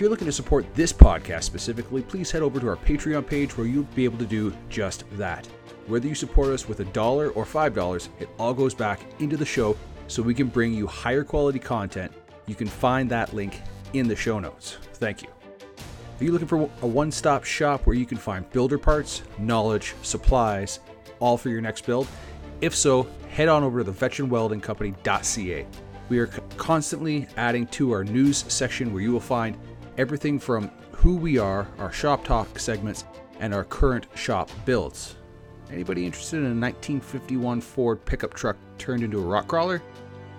If you're looking to support this podcast specifically, please head over to our Patreon page where you'll be able to do just that. Whether you support us with a dollar or five dollars, it all goes back into the show so we can bring you higher quality content. You can find that link in the show notes. Thank you. Are you looking for a one stop shop where you can find builder parts, knowledge, supplies, all for your next build? If so, head on over to the veteranweldingcompany.ca. We are constantly adding to our news section where you will find everything from who we are, our shop talk segments, and our current shop builds. Anybody interested in a 1951 Ford pickup truck turned into a rock crawler?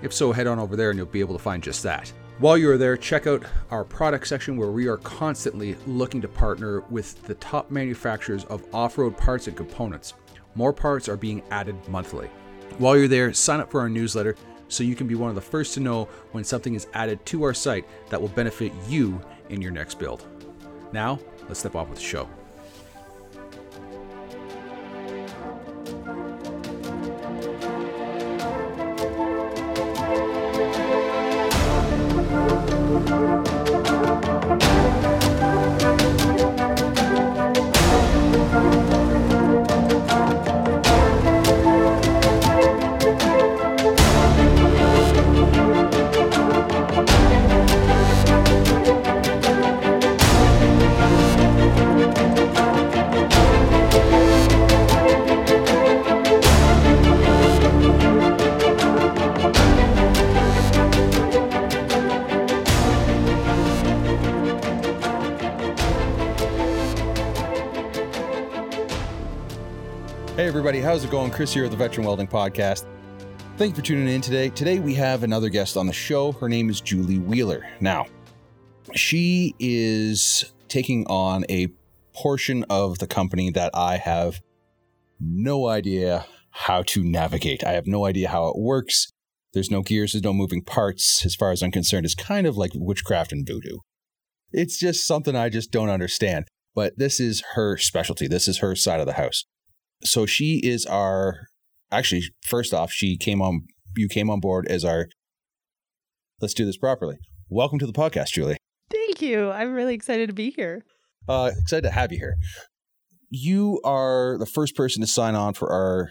If so, head on over there and you'll be able to find just that. While you are there, check out our product section where we are constantly looking to partner with the top manufacturers of off road parts and components. More parts are being added monthly. While you're there, sign up for our newsletter so you can be one of the first to know when something is added to our site that will benefit you in your next build. Now, let's step off with the show. How's it going? Chris here at the Veteran Welding Podcast. Thank you for tuning in today. Today, we have another guest on the show. Her name is Julie Weiler. Now, she is taking on a portion of the company that I have no idea how to navigate. I have no idea how it works. There's no gears, there's no moving parts. As far as I'm concerned, it's kind of like witchcraft and voodoo. It's just something I just don't understand. But this is her specialty. This is her side of the house so she is our actually first off she came on you came on board as our let's do this properly welcome to the podcast julie Thank you. I'm really excited to be here. uh excited to have you here you are the first person to sign on for our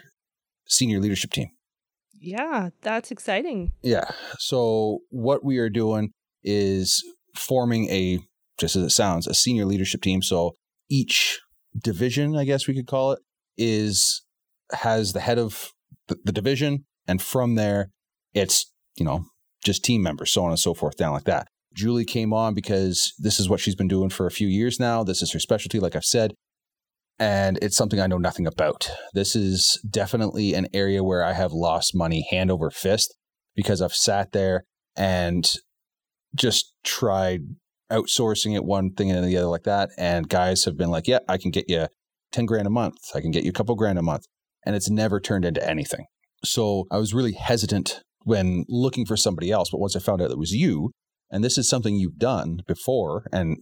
senior leadership team Yeah, that's exciting. yeah so what we are doing is forming a just as it sounds a senior leadership team so each division i guess we could call it is has the head of the, the division and from there it's you know just team members so on and so forth down like that. Julie came on because this is what she's been doing for a few years now. This is her specialty like i've said and it's something i know nothing about. This is definitely an area where i have lost money hand over fist because i've sat there and just tried outsourcing it one thing and the other like that and guys have been like yeah i can get you 10 grand a month. I can get you a couple grand a month. And it's never turned into anything. So I was really hesitant when looking for somebody else. But once I found out it was you, and this is something you've done before and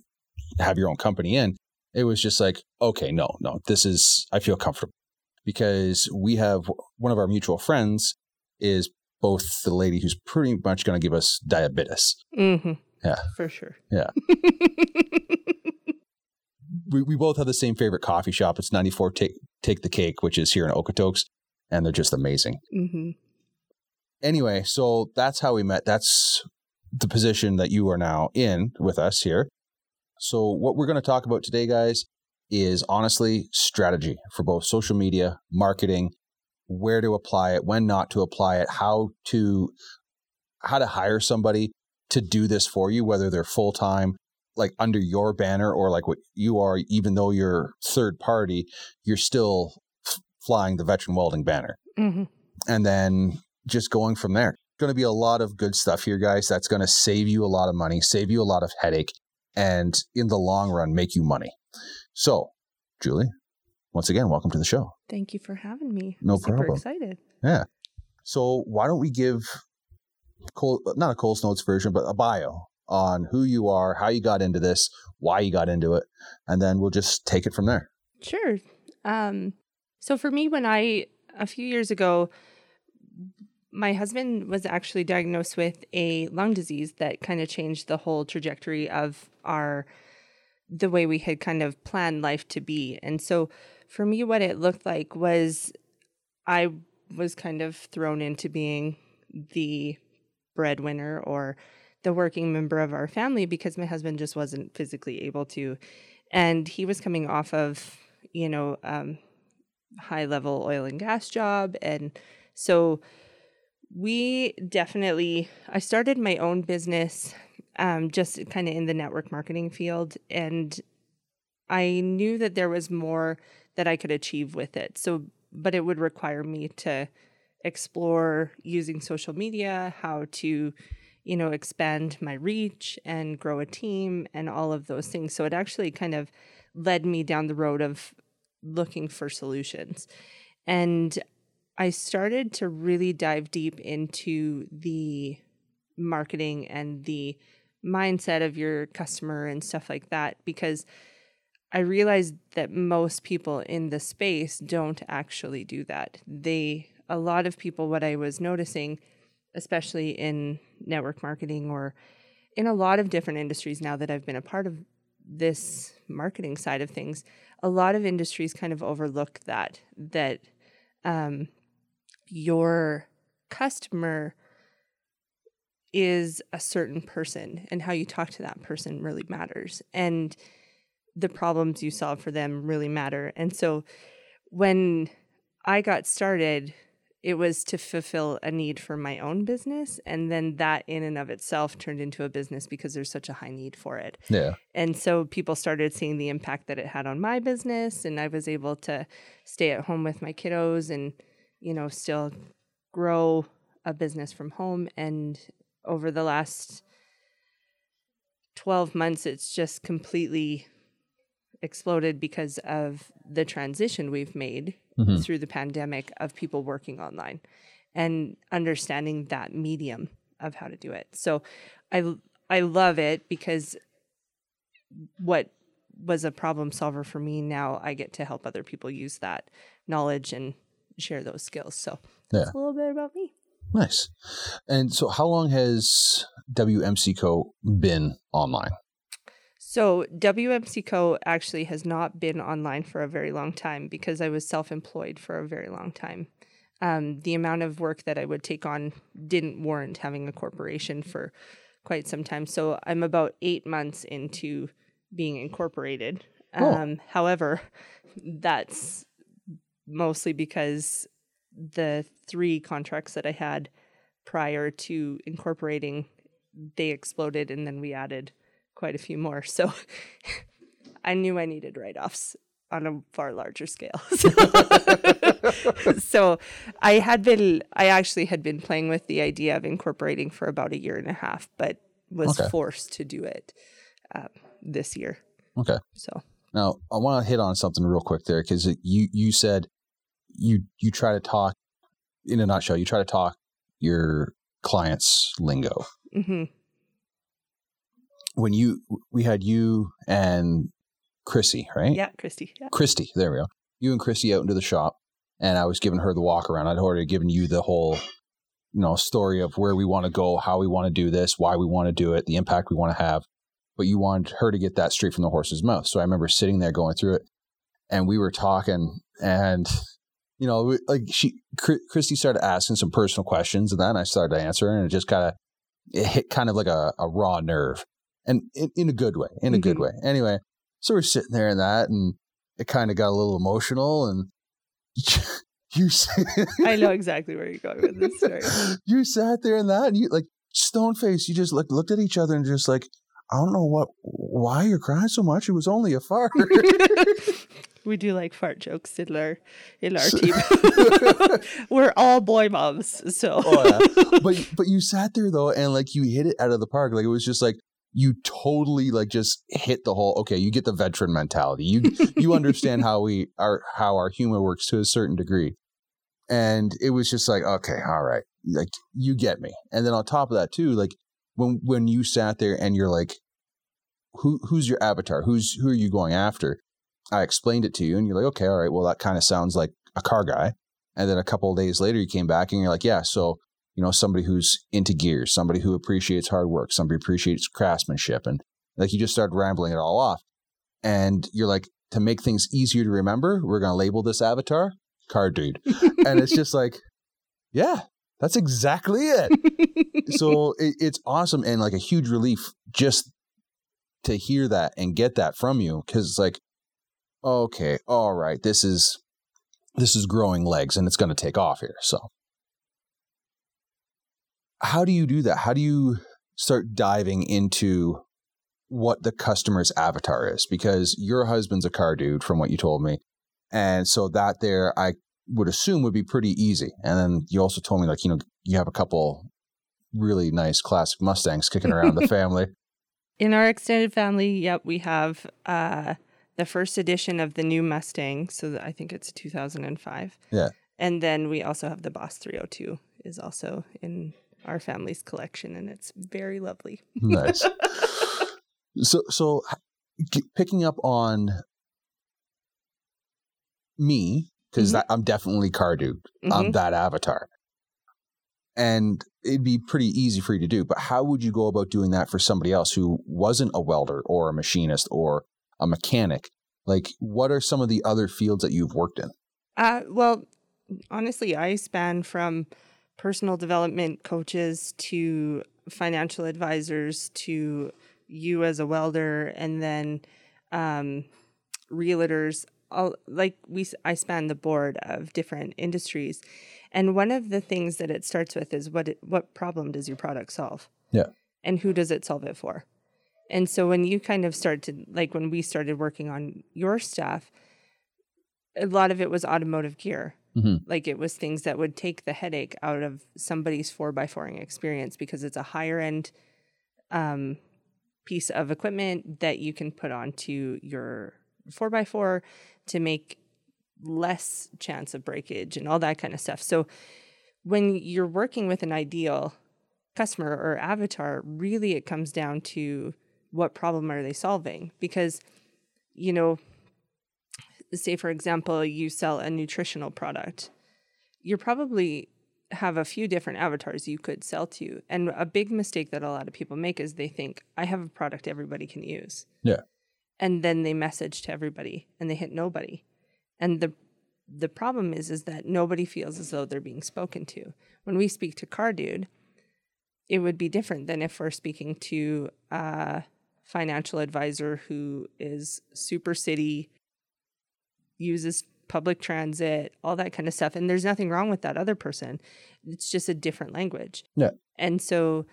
have your own company in, it was just like, okay, no, no, this is, I feel comfortable because we have one of our mutual friends is both the lady who's pretty much going to give us diabetes. Mm-hmm. Yeah. For sure. Yeah. we, we both have the same favorite coffee shop. It's 94 Take, Take the Cake, which is here in Okotoks, and they're just amazing. mm-hmm. Anyway, so that's how we met. That's the position that you are now in with us here. So, what we're going to talk about today, guys, is honestly strategy for both social media, marketing, where to apply it, when not to apply it, how to how to hire somebody to do this for you, whether they're full time, like under your banner, or like what you are, even though you're third party, you're still f- flying the veteran welding banner Mm-hmm. and then just going from there. Going to be a lot of good stuff here, guys. That's going to save you a lot of money, save you a lot of headache, and in the long run, make you money. So, Julie, once again, welcome to the show. Thank you for having me. No I'm super problem. excited. Yeah. So, why don't we give Cole, not a Coles Notes version, but a bio on who you are, how you got into this, why you got into it, and then we'll just take it from there. Sure. Um, so for me, when I a few years ago, my husband was actually diagnosed with a lung disease that kind of changed the whole trajectory of our the way we had kind of planned life to be. And so for me what it looked like was I was kind of thrown into being the breadwinner or the working member of our family because my husband just wasn't physically able to. And he was coming off of you know um, high level oil and gas job. And so we definitely i started my own business um, just kind of in the network marketing field. And i knew that there was more that i could achieve with it. So but it would require me to explore using social media how to you know expand my reach and grow a team and all of those things so it actually kind of led me down the road of looking for solutions and I started to really dive deep into the marketing and the mindset of your customer and stuff like that because I realized that most people in the space don't actually do that. They, a lot of people, what I was noticing, especially in network marketing or in a lot of different industries now that I've been a part of this marketing side of things, a lot of industries kind of overlook that, that, um, your customer is a certain person and how you talk to that person really matters. And the problems you solve for them really matter. And so when i got started it was to fulfill a need for my own business and then that in and of itself turned into a business because there's such a high need for it yeah and so people started seeing the impact that it had on my business and i was able to stay at home with my kiddos and you know, still grow a business from home. And over the last 12 months, it's just completely exploded because of the transition we've made mm-hmm. through the pandemic of people working online and understanding that medium of how to do it. So I I love it because what was a problem solver for me now I get to help other people use that knowledge and share those skills. So that's yeah. a little bit about me. Nice. And so, how long has WMC Co. been online? So, WMC Co. actually has not been online for a very long time because I was self employed for a very long time. Um, the amount of work that I would take on didn't warrant having a corporation for quite some time. So, I'm about eight months into being incorporated. Oh. Um, however, that's mostly because the three contracts that I had prior to incorporating they exploded and then we added quite a few more. So I knew I needed write-offs on a far larger scale. so I had been I actually had been playing with the idea of incorporating for about a year and a half, but was okay. forced to do it um, this year. Okay. So now I want to hit on something real quick there because you you said you you try to talk in a nutshell you try to talk your clients lingo mm-hmm. When you we had you and chrissy right? Yeah christy yeah. christy there we go. You and christy out into the shop and i was giving her the walk around. I'd already given you the whole you know story of where we want to go how we want to do this why we want to do it the impact we want to have. But you wanted her to get that straight from the horse's mouth. So i remember sitting there going through it and we were talking and you know, like she, Christy started asking some personal questions and then I started to answer and it just kind of, it hit kind of like a, a raw nerve and in, in, a good way, in a mm-hmm. good way. Anyway, so we're sitting there in that and it kind of got a little emotional and you, said I know exactly where you're going with this story. you sat there in that and you like stone face, you just looked, looked at each other and just like, I don't know what, why you're crying so much. It was only a fart. we do like fart jokes in our in our team. We're all boy moms, so. oh, yeah. But but you sat there though, and like you hit it out of the park. Like it was just like you totally like just hit the whole. Okay, you get the veteran mentality. You you understand how we are how our humor works to a certain degree, and it was just like okay, all right, like you get me. And then on top of that too, like when when you sat there and you're like who who's your avatar who's who are you going after I explained it to you and you're like, okay, all right, well, that kind of sounds like a car guy. And then a couple of days later, you came back and you're like, yeah, so, you know, somebody who's into gears, somebody who appreciates hard work, somebody appreciates craftsmanship. And like you just start rambling it all off. And you're like, to make things easier to remember, we're going to label this avatar car dude. and it's just like, yeah, that's exactly it. so it, it's awesome and like a huge relief just to hear that and get that from you because it's like, okay, all right, this is this is growing legs and it's going to take off here. So how do you do that? How do you start diving into what the customer's avatar is? Because your husband's a car dude, from what you told me. And so that there, I would assume would be pretty easy. And then you also told me, like, you know, you have a couple really nice classic Mustangs kicking around the family. In our extended family, yep, we have uh, the first edition of the new Mustang. So I think it's 2005. Yeah. And then we also have the Boss 302 is also in our family's collection, and it's very lovely. nice. So, so picking up on me because mm-hmm. I'm definitely car dude. Mm-hmm. I'm that avatar, and it'd be pretty easy for you to do. But how would you go about doing that for somebody else who wasn't a welder or a machinist or a mechanic? Like, what are some of the other fields that you've worked in? Uh, well, honestly, I span from personal development coaches to financial advisors to you as a welder and then um, realtors. All like we I span the board of different industries. And one of the things that it starts with is what it, what problem does your product solve? Yeah. And who does it solve it for? And so when you kind of start to like when we started working on your stuff a lot of it was automotive gear mm-hmm. like it was things that would take the headache out of somebody's 4 by 4 experience because it's a higher end um, piece of equipment that you can put onto your four by four to make less chance of breakage and all that kind of stuff. So when you're working with an ideal customer or avatar, really it comes down to what problem are they solving? Because, you know, say for example, you sell a nutritional product, you're probably have a few different avatars you could sell to. And a big mistake that a lot of people make is they think, I have a product everybody can use. Yeah. And then they message to everybody and they hit nobody. And the the problem is is that nobody feels as though they're being spoken to. When we speak to Car Dude, it would be different than if we're speaking to a financial advisor who is super city, uses public transit, all that kind of stuff. And there's nothing wrong with that other person. It's just a different language. Yeah. And so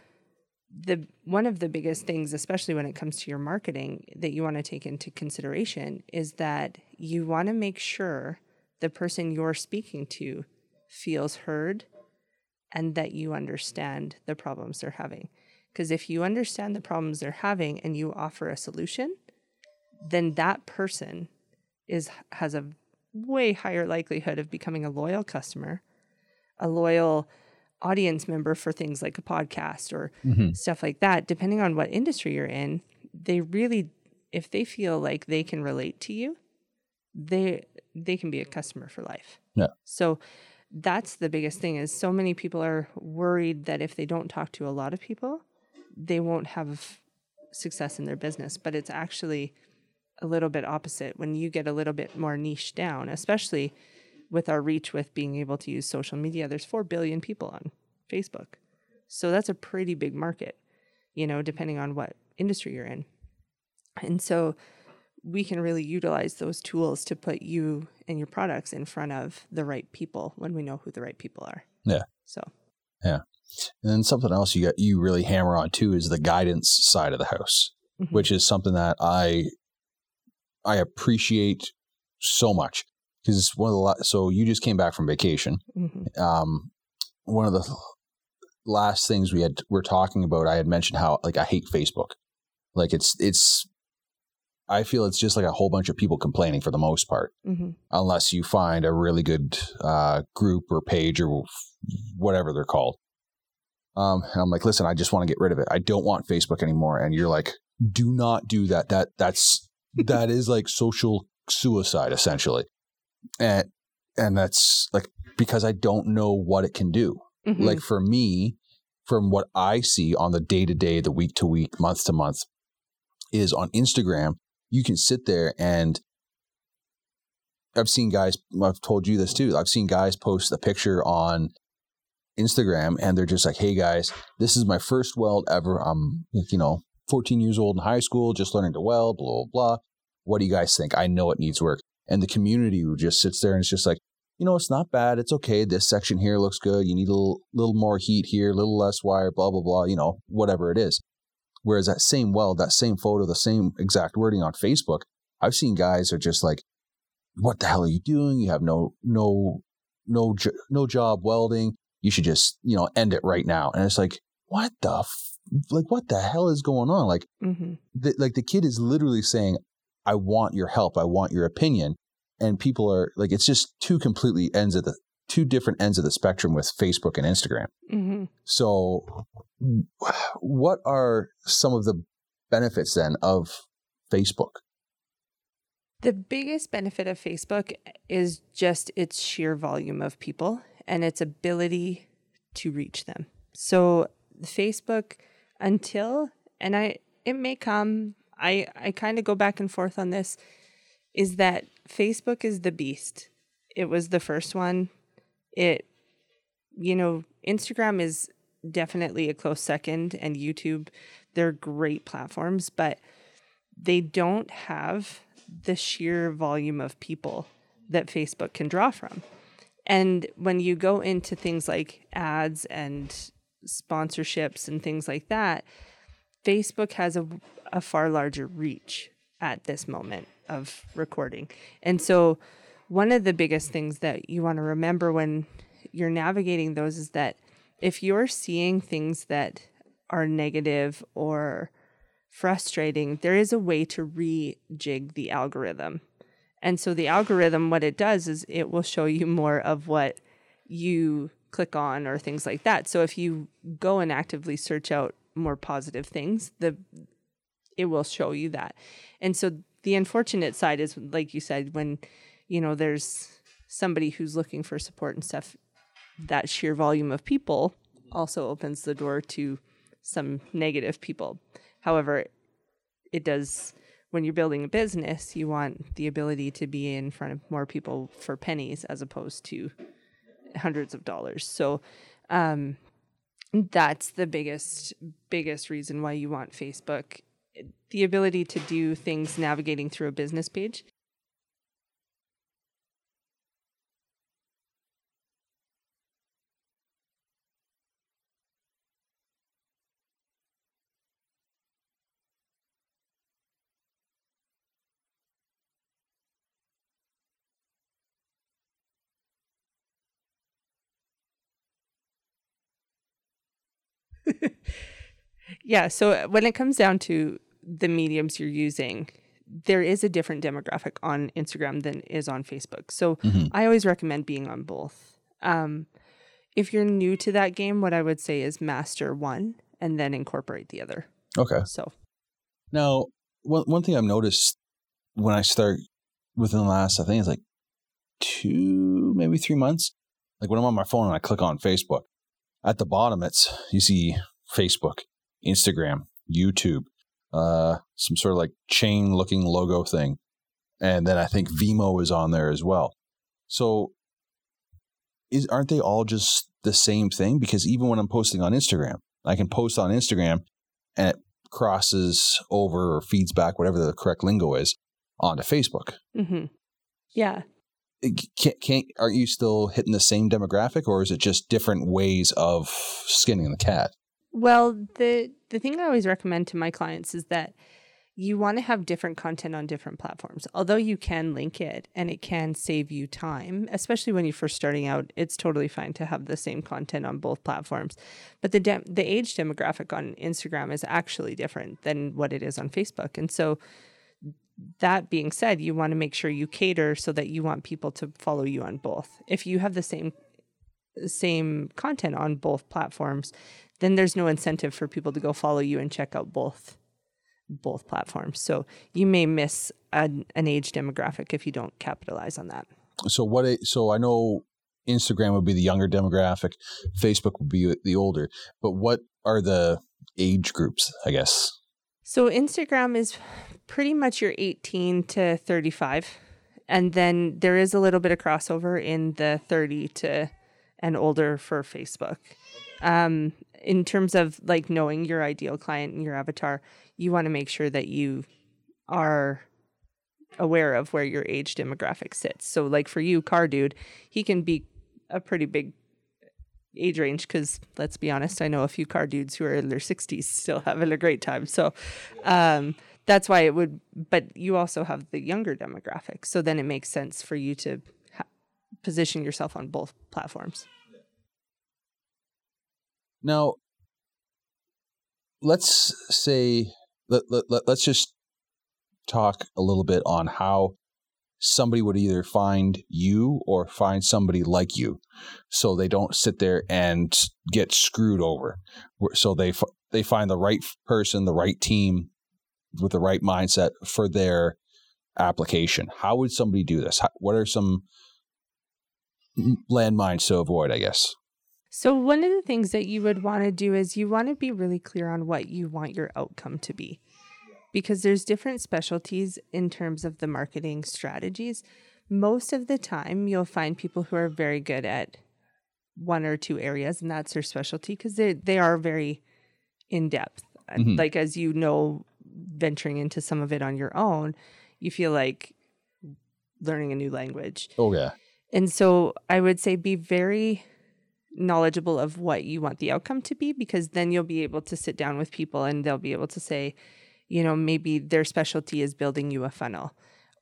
the one of the biggest things especially when it comes to your marketing that you want to take into consideration is that you want to make sure the person you're speaking to feels heard and that you understand the problems they're having because if you understand the problems they're having and you offer a solution then that person is has a way higher likelihood of becoming a loyal customer, a loyal audience member for things like a podcast or mm-hmm. stuff like that, depending on what industry you're in, they really if they feel like they can relate to you, they they can be a customer for life. Yeah. So that's the biggest thing is so many people are worried that if they don't talk to a lot of people, they won't have success in their business, but it's actually a little bit opposite when you get a little bit more niche down, especially with our reach with being able to use social media. There's 4 billion people on Facebook. So that's a pretty big market, you know, depending on what industry you're in. And so we can really utilize those tools to put you and your products in front of the right people when we know who the right people are. Yeah. So, yeah. And then something else you got you really hammer on too is the guidance side of the house, mm-hmm. which is something that I I appreciate so much because it's one of the so you just came back from vacation. Mm-hmm. Um, one of the last things we had we're talking about, I had mentioned how like I hate Facebook. Like it's it's I feel it's just like a whole bunch of people complaining for the most part, mm-hmm. unless you find a really good uh, group or page or whatever they're called. Um, and I'm like, listen, I just want to get rid of it. I don't want Facebook anymore. And you're like, do not do that. That that's that is like social suicide essentially. And and that's like because I don't know what it can do. Mm-hmm. Like for me, from what I see on the day to day, the week to week, month to month, is on Instagram, you can sit there and I've seen guys, I've told you this too. I've seen guys post a picture on Instagram and they're just like, hey guys, this is my first weld ever. I'm, you know, 14 years old in high school, just learning to weld, blah, blah, blah. What do you guys think? I know it needs work. And the community just sits there and it's just like, you know, it's not bad. It's okay. This section here looks good. You need a little, little more heat here, a little less wire, blah, blah, blah, you know, whatever it is. Whereas that same weld, that same photo, the same exact wording on Facebook, I've seen guys are just like, what the hell are you doing? You have no, no, no, no job welding. You should just, you know, end it right now. And it's like, what the, like, what the hell is going on? Like, mm-hmm. the, like the kid is literally saying, I want your help. I want your opinion and people are like it's just two completely ends of the two different ends of the spectrum with Facebook and Instagram. Mm-hmm. So, what are some of the benefits then of Facebook? The biggest benefit of Facebook is just its sheer volume of people and its ability to reach them. So, Facebook, until, and I, it may come, I, I kind of go back and forth on this, is that Facebook is the beast. It was the first one. It, you know, Instagram is definitely a close second, and YouTube, they're great platforms, but they don't have the sheer volume of people that Facebook can draw from. And when you go into things like ads and sponsorships and things like that, Facebook has a, a far larger reach at this moment of recording. And so, one of the biggest things that you want to remember when you're navigating those is that if you're seeing things that are negative or frustrating, there is a way to rejig the algorithm. And so, the algorithm, what it does is it will show you more of what you click on or things like that. So, if you go and actively search out more positive things, the it will show you that. And so the unfortunate side is like you said when you know there's somebody who's looking for support and stuff that sheer volume of people also opens the door to some negative people however it does when you're building a business you want the ability to be in front of more people for pennies as opposed to hundreds of dollars so um, that's the biggest biggest reason why you want facebook the ability to do things navigating through a business page. yeah, so when it comes down to the mediums you're using, there is a different demographic on Instagram than is on Facebook. So mm-hmm. I always recommend being on both. Um, if you're new to that game, what I would say is master one and then incorporate the other. Okay. So now, one one thing I've noticed when I start within the last, I think it's like two, maybe three months. Like when I'm on my phone and I click on Facebook, at the bottom it's you see Facebook, Instagram, YouTube, uh, some sort of like chain looking logo thing. And then I think Vimeo is on there as well. So is aren't they all just the same thing? Because even when I'm posting on Instagram, I can post on Instagram and it crosses over or feeds back whatever the correct lingo is onto Facebook. Mm-hmm. Yeah. Can't, can't aren't you still hitting the same demographic, or is it just different ways of skinning the cat? Well, the the thing I always recommend to my clients is that you want to have different content on different platforms. Although you can link it and it can save you time, especially when you're first starting out, it's totally fine to have the same content on both platforms. But the de- the age demographic on Instagram is actually different than what it is on Facebook. And so that being said, you want to make sure you cater so that you want people to follow you on both. If you have the same same content on both platforms, then there's no incentive for people to go follow you and check out both both platforms. So you may miss an, an age demographic if you don't capitalize on that. So what? So I know Instagram would be the younger demographic, Facebook would be the older. But what are the age groups, I guess? So Instagram is pretty much your 18 to 35. And then there is a little bit of crossover in the 30 to and older for Facebook. Um, in terms of like knowing your ideal client and your avatar, you want to make sure that you are aware of where your age demographic sits. So, like for you, Car Dude, he can be a pretty big age range because let's be honest, I know a few car dudes who are in their 60s still having a great time. So, um, that's why it would, but you also have the younger demographic. So then it makes sense for you to ha- position yourself on both platforms. Now, let's say let, let, let, let's just talk a little bit on how somebody would either find you or find somebody like you. So they don't sit there and get screwed over. So they they find the right person the right team with the right mindset for their application. How would somebody do this? What are some landmines to avoid i guess? So, one of the things that you would want to do is you want to be really clear on what you want your outcome to be. Because there's different specialties in terms of the marketing strategies. Most of the time, you'll find people who are very good at one or two areas, and that's their specialty because they they are very in depth. Mm-hmm. Like as you know, venturing into some of it on your own, you feel like learning a new language. Oh yeah. And so I would say be very knowledgeable of what you want the outcome to be because then you'll be able to sit down with people and they'll be able to say, you know, maybe their specialty is building you a funnel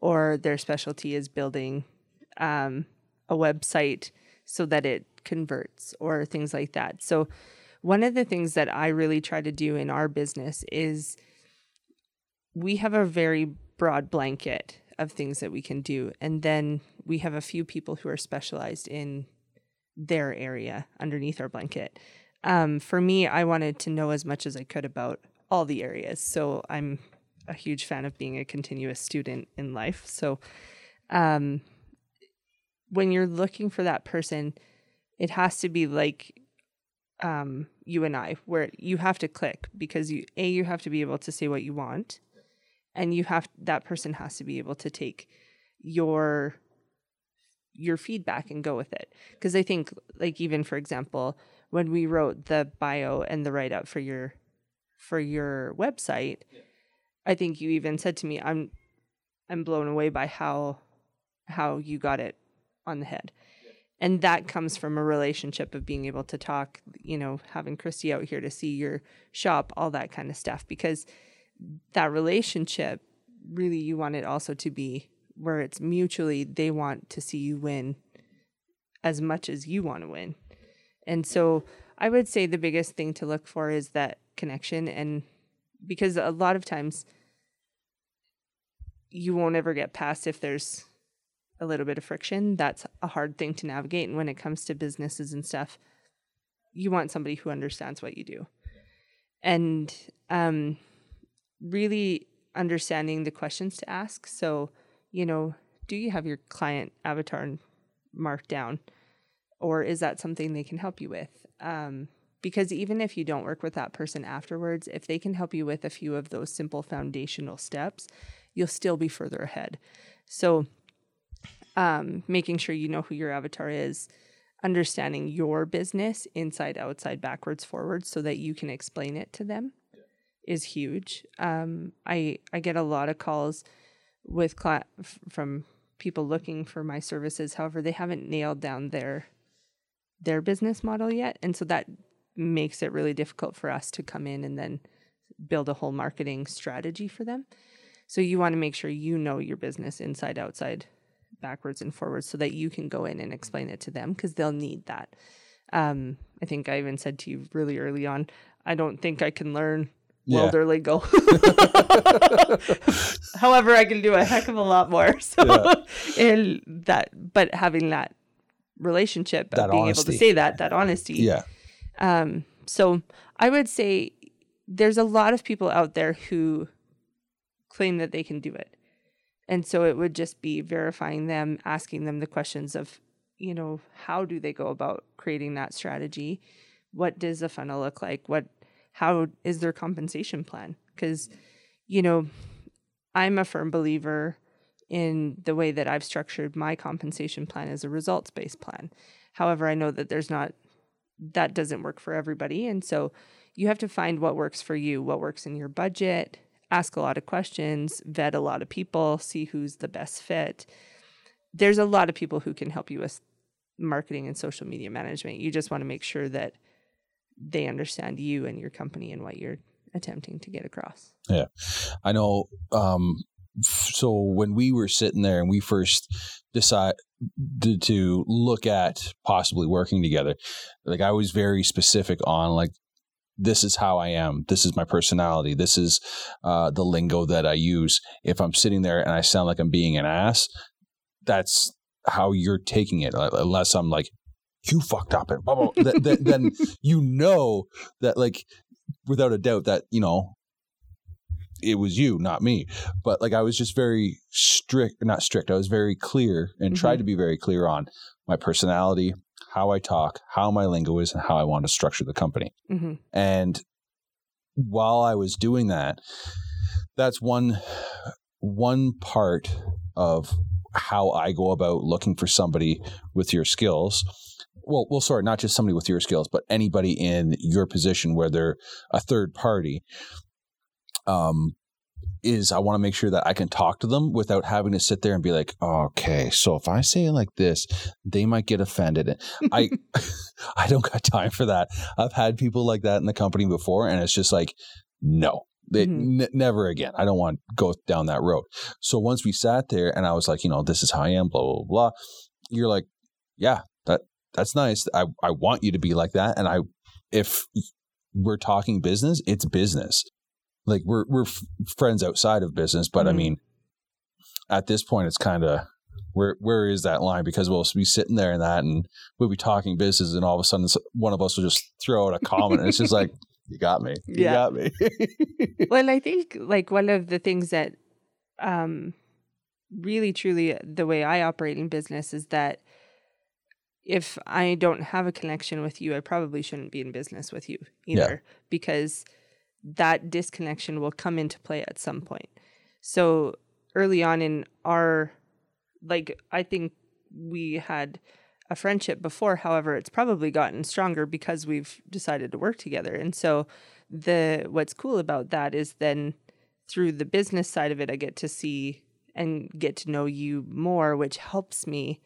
or their specialty is building um, a website so that it converts or things like that. So, one of the things that I really try to do in our business is we have a very broad blanket of things that we can do. And then we have a few people who are specialized in their area underneath our blanket. Um, for me, I wanted to know as much as I could about all the areas. So I'm a huge fan of being a continuous student in life. So um, when you're looking for that person, it has to be like um, you and I, where you have to click because you a you have to be able to say what you want, and you have that person has to be able to take your your feedback and go with it. Because I think, like even for example, when we wrote the bio and the write up for your for your website, yeah. I think you even said to me, "I'm I'm blown away by how how you got it on the head." Yeah. And that comes from a relationship of being able to talk, you know, having Christy out here to see your shop, all that kind of stuff. Because that relationship, really, you want it also to be where it's mutually they want to see you win as much as you want to win. And so I would say the biggest thing to look for is that connection and because a lot of times you won't ever get past if there's a little bit of friction. That's a hard thing to navigate and when it comes to businesses and stuff, you want somebody who understands what you do. And um really understanding the questions to ask. So you know, do you have your client avatar marked down? Or is that something they can help you with? Um, because even if you don't work with that person afterwards, if they can help you with a few of those simple foundational steps, you'll still be further ahead. So, um, making sure you know who your avatar is, understanding your business inside, outside, backwards, forwards, so that you can explain it to them is huge. Um, I I get a lot of calls with from people looking for my services. However, they haven't nailed down their their business model yet, and so that makes it really difficult for us to come in and then build a whole marketing strategy for them. So you want to make sure you know your business inside, outside, backwards, and forwards, so that you can go in and explain it to them because they'll need that. Um, I think I even said to you really early on, I don't think I can learn yeah. welder lingo. However, I can do a heck of a lot more. So, yeah. and that, but having that relationship that of being honesty. able to say that, that honesty. Yeah. Um, so I would say there's a lot of people out there who claim that they can do it. And so it would just be verifying them, asking them the questions of, you know, how do they go about creating that strategy? What does a funnel look like? What how is their compensation plan? Because, you know, I'm a firm believer in the way that I've structured my compensation plan as a results based plan. However, I know that there's not, that doesn't work for everybody. And so you have to find what works for you, what works in your budget, ask a lot of questions, vet a lot of people, see who's the best fit. There's a lot of people who can help you with marketing and social media management. You just want to make sure that they understand you and your company and what you're attempting to get across. Yeah. I know um so when we were sitting there and we first decided to look at possibly working together, like I was very specific on like this is how I am. This is my personality. This is uh, the lingo that I use. If I'm sitting there and I sound like I'm being an ass, that's how you're taking it. Unless I'm like, you fucked up and blah, blah, blah. then, then you know that like without a doubt that you know it was you, not me. But like I was just very strict, not strict. I was very clear and mm-hmm. tried to be very clear on my personality, how I talk, how my lingo is, and how I want to structure the company. Mm-hmm. And while I was doing that, that's one one part of how I go about looking for somebody with your skills well, well, sorry, not just somebody with your skills, but anybody in your position where they're a third party. Um, is I want to make sure that I can talk to them without having to sit there and be like, okay, so if I say it like this, they might get offended. I, I don't got time for that. I've had people like that in the company before, and it's just like, no, they, mm-hmm. n- never again. I don't want to go down that road. So once we sat there, and I was like, you know, this is how I am, blah blah blah. You're like, yeah, that that's nice. I, I want you to be like that. And I, if we're talking business, it's business. Like we're, we're f- friends outside of business, but mm-hmm. I mean, at this point, it's kind of, where where is that line? Because we'll be sitting there and that, and we'll be talking business, and all of a sudden, one of us will just throw out a comment, and it's just like, "You got me, you yeah. got me." well, I think like one of the things that, um, really truly the way I operate in business is that if I don't have a connection with you, I probably shouldn't be in business with you either yeah. because that disconnection will come into play at some point. So early on in our like I think we had a friendship before, however, it's probably gotten stronger because we've decided to work together. And so the what's cool about that is then through the business side of it I get to see and get to know you more, which helps me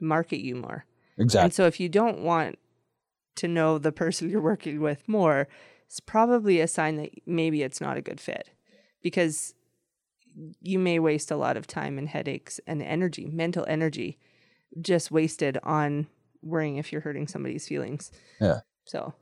market you more. Exactly. And so if you don't want to know the person you're working with more, it's probably a sign that maybe it's not a good fit because you may waste a lot of time and headaches and energy, mental energy, just wasted on worrying if you're hurting somebody's feelings. Yeah. So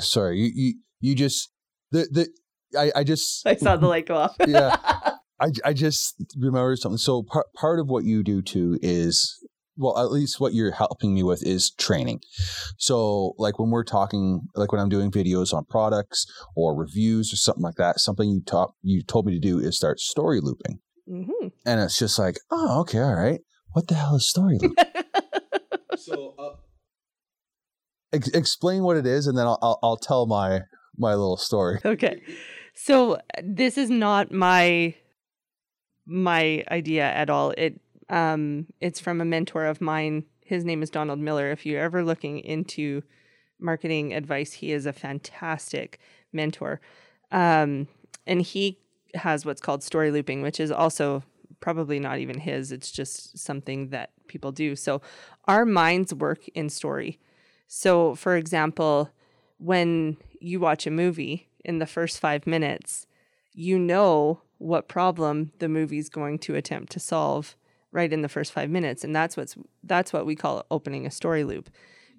sorry, you you, you just the the I, I just I saw the light go off. yeah. I, I just remember something. So part part of what you do too is well, at least what you're helping me with is training. So, like when we're talking, like when I'm doing videos on products or reviews or something like that, something you taught you told me to do is start story looping, mm-hmm. and it's just like, oh, okay, all right. What the hell is story looping? so, uh, ex- explain what it is, and then I'll, I'll I'll tell my my little story. Okay, so this is not my my idea at all. It um, it's from a mentor of mine. His name is Donald Miller. If you're ever looking into marketing advice, he is a fantastic mentor. Um, and he has what's called story looping, which is also probably not even his, it's just something that people do. So our minds work in story. So, for example, when you watch a movie in the first five minutes, you know what problem the movie's going to attempt to solve right in the first five minutes. And that's what's that's what we call opening a story loop.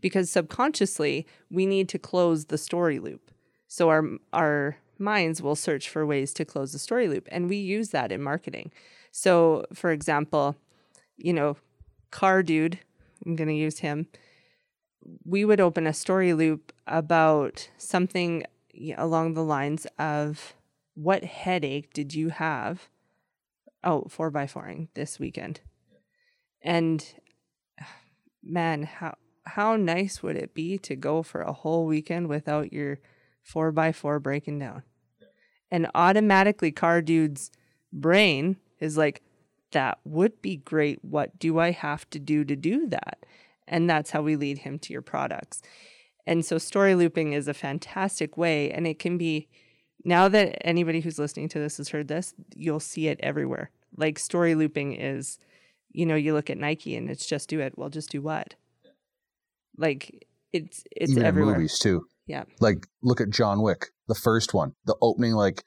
Because subconsciously we need to close the story loop. So our our minds will search for ways to close the story loop. And we use that in marketing. So for example you know car dude i'm going to use him. We would open a story loop about something along the lines of what headache did you have oh, four by fouring this weekend. And man, how how nice would it be to go for a whole weekend without your four by four breaking down? And automatically car dude's brain is like, that would be great. What do I have to do to do that? And that's how we lead him to your products. And so story looping is a fantastic way and it can be now that anybody who's listening to this has heard this, you'll see it everywhere. Like story looping is, you know, you look at Nike and it's just do it. Well, just do what? Like it's it's Even everywhere. movies too. Yeah. Like look at John Wick, the first one, the opening like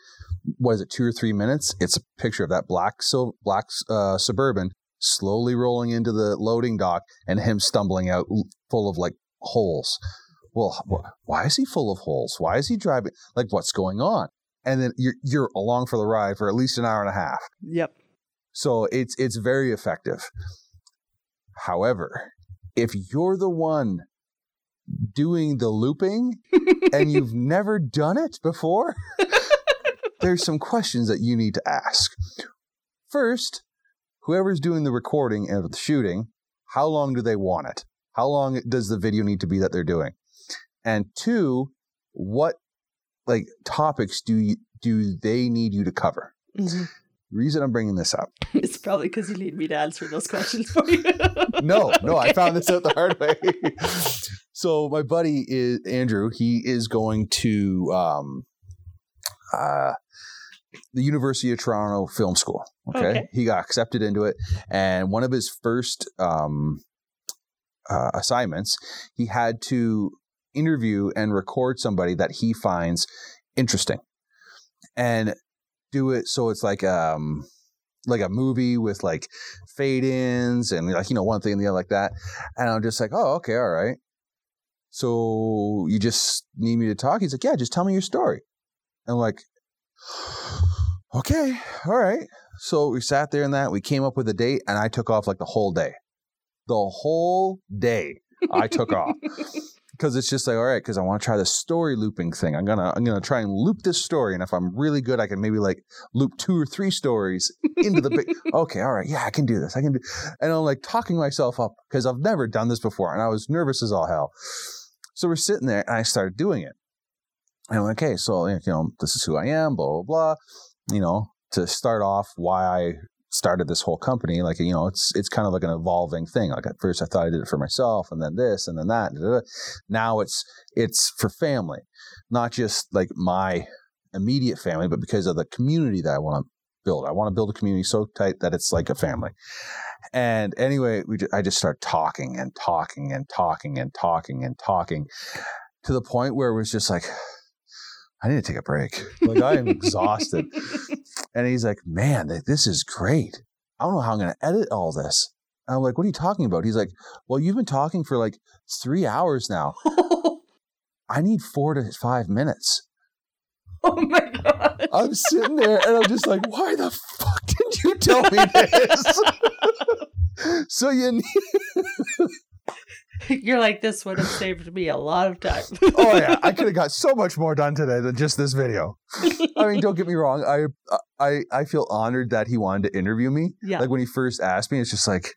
what is it, two or three minutes? It's a picture of that black sil- black uh, suburban slowly rolling into the loading dock and him stumbling out full of like holes. Well, wh- why is he full of holes? Why is he driving? Like, what's going on? And then you're you're along for the ride for at least an hour and a half. Yep. So it's it's very effective. However, if you're the one doing the looping and you've never done it before, there's some questions that you need to ask. First, whoever's doing the recording of the shooting, how long do they want it? How long does the video need to be that they're doing? And two, what like topics do you, do they need you to cover? Mhm. Reason I'm bringing this up. It's probably because you need me to answer those questions for you. no, no, I found this out the hard way. so my buddy is Andrew. He is going to um, uh, the University of Toronto Film School. Okay? Okay. he got accepted into it, and one of his first um, uh, assignments, he had to interview and record somebody that he finds interesting, and do it so it's like um like a movie with like fade ins and like you know one thing and the other like that. And i'm just like oh okay all right. So you just need me to talk? He's like yeah just tell me your story. And i'm like okay all right. So we sat there and that we came up with a date and i took off like the whole day. The whole day i took off because it's just like all right because i want to try the story looping thing. I'm gonna i'm gonna try and loop this story and if i'm really good i can maybe like loop two or three stories into the big okay all right yeah i can do this i can do and i'm like talking myself up because i've never done this before and i was nervous as all hell. So we're sitting there and i started doing it. And i'm like okay so you know this is who i am blah blah blah you know to start off why i started this whole company like you know it's it's kind of like an evolving thing. Like at first i thought i did it for myself and then this and then that now it's it's for family not just like my immediate family but because of the community that i want to build. I want to build a community so tight that it's like a family. And anyway we ju- i just started talking and talking and talking and talking and talking to the point where it was just like i need to take a break like i am exhausted and he's like, man, this is great. I don't know how I'm going to edit all this. And I'm like, what are you talking about? He's like, well, you've been talking for like three hours now. I need four to five minutes. oh my god. I'm sitting there and I'm just like, why the fuck did you tell me this? so you need, You're like, this would have saved me a lot of time. oh yeah, I could have got so much more done today than just this video. I mean, don't get me wrong. I, I, I feel honored that he wanted to interview me. yeah. Like when he first asked me, it's just like,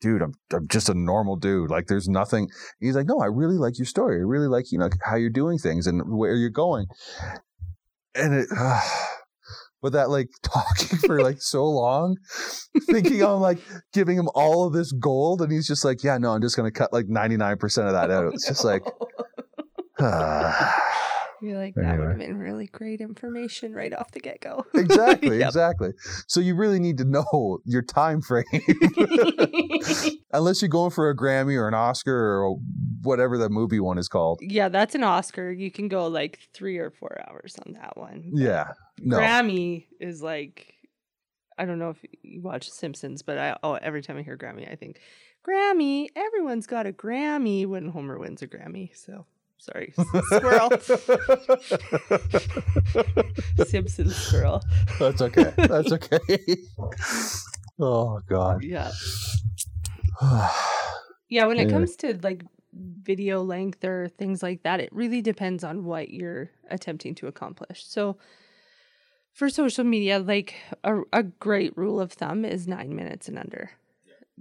dude, I'm I'm just a normal dude. Like there's nothing. He's like, no, I really like your story. I really like you know how you're doing things and where you're going. And it, but that like talking for like so long, thinking I'm like giving him all of this gold, and he's just like, yeah, no, I'm just gonna cut like 99 percent of that out. It's just like. You're like, that would have been really great information right off the get go. exactly Yep. exactly so you really need to know your time frame unless you're going for a grammy or an oscar or whatever the movie one is called yeah, that's an Oscar. You can go like three or four hours on that one. but yeah no Grammy is like, I don't know if you watch Simpsons, but I oh every time I hear Grammy, I think Grammy. Everyone's got a Grammy when Homer wins a Grammy. So sorry, squirrel, Simpsons squirrel. that's okay that's okay oh god Yeah. Yeah, when it Anyway. comes to like video length or things like that, it really depends on what you're attempting to accomplish. So for social media, like a, a great rule of thumb is nine minutes and under.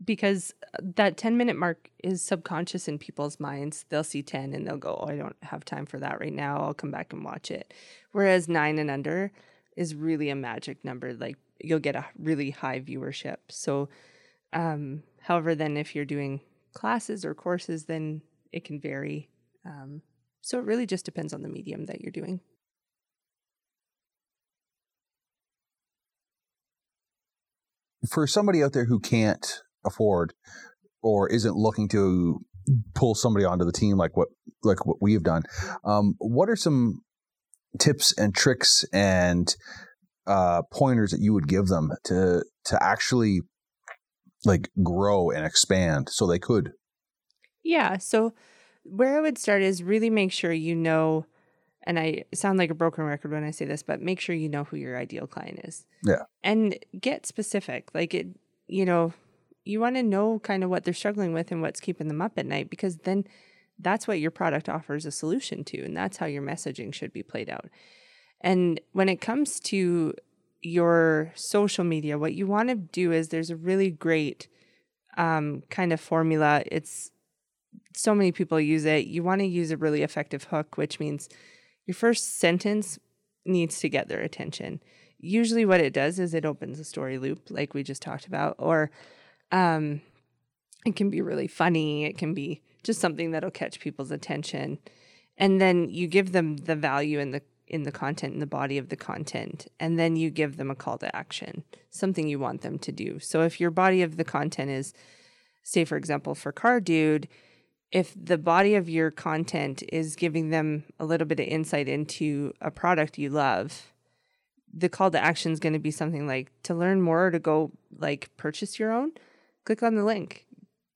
Because that 10 minute mark is subconscious in people's minds. They'll see 10 and they'll go, Oh, I don't have time for that right now. I'll come back and watch it. Whereas nine and under is really a magic number. Like you'll get a really high viewership. So, um, however, then if you're doing classes or courses, then it can vary. Um, so it really just depends on the medium that you're doing. For somebody out there who can't afford or isn't looking to pull somebody onto the team like what like what we've done, um, what are some tips and tricks and uh, pointers that you would give them to to actually like grow and expand so they could? Yeah. So where I would start is really make sure you know, and I sound like a broken record when I say this, but make sure you know who your ideal client is. Yeah. And get specific. Like it, you know, you want to know kind of what they're struggling with and what's keeping them up at night because then that's what your product offers a solution to. And that's how your messaging should be played out. And when it comes to your social media, what you want to do is there's a really great um, kind of formula. It's so many people use it. You want to use a really effective hook, which means your first sentence needs to get their attention. Usually, what it does is it opens a story loop, like we just talked about, or um, it can be really funny. It can be just something that'll catch people's attention, and then you give them the value in the in the content in the body of the content and then you give them a call to action something you want them to do. So if your body of the content is say for example for car dude if the body of your content is giving them a little bit of insight into a product you love, the call to action is going to be something like to learn more or to go like purchase your own, click on the link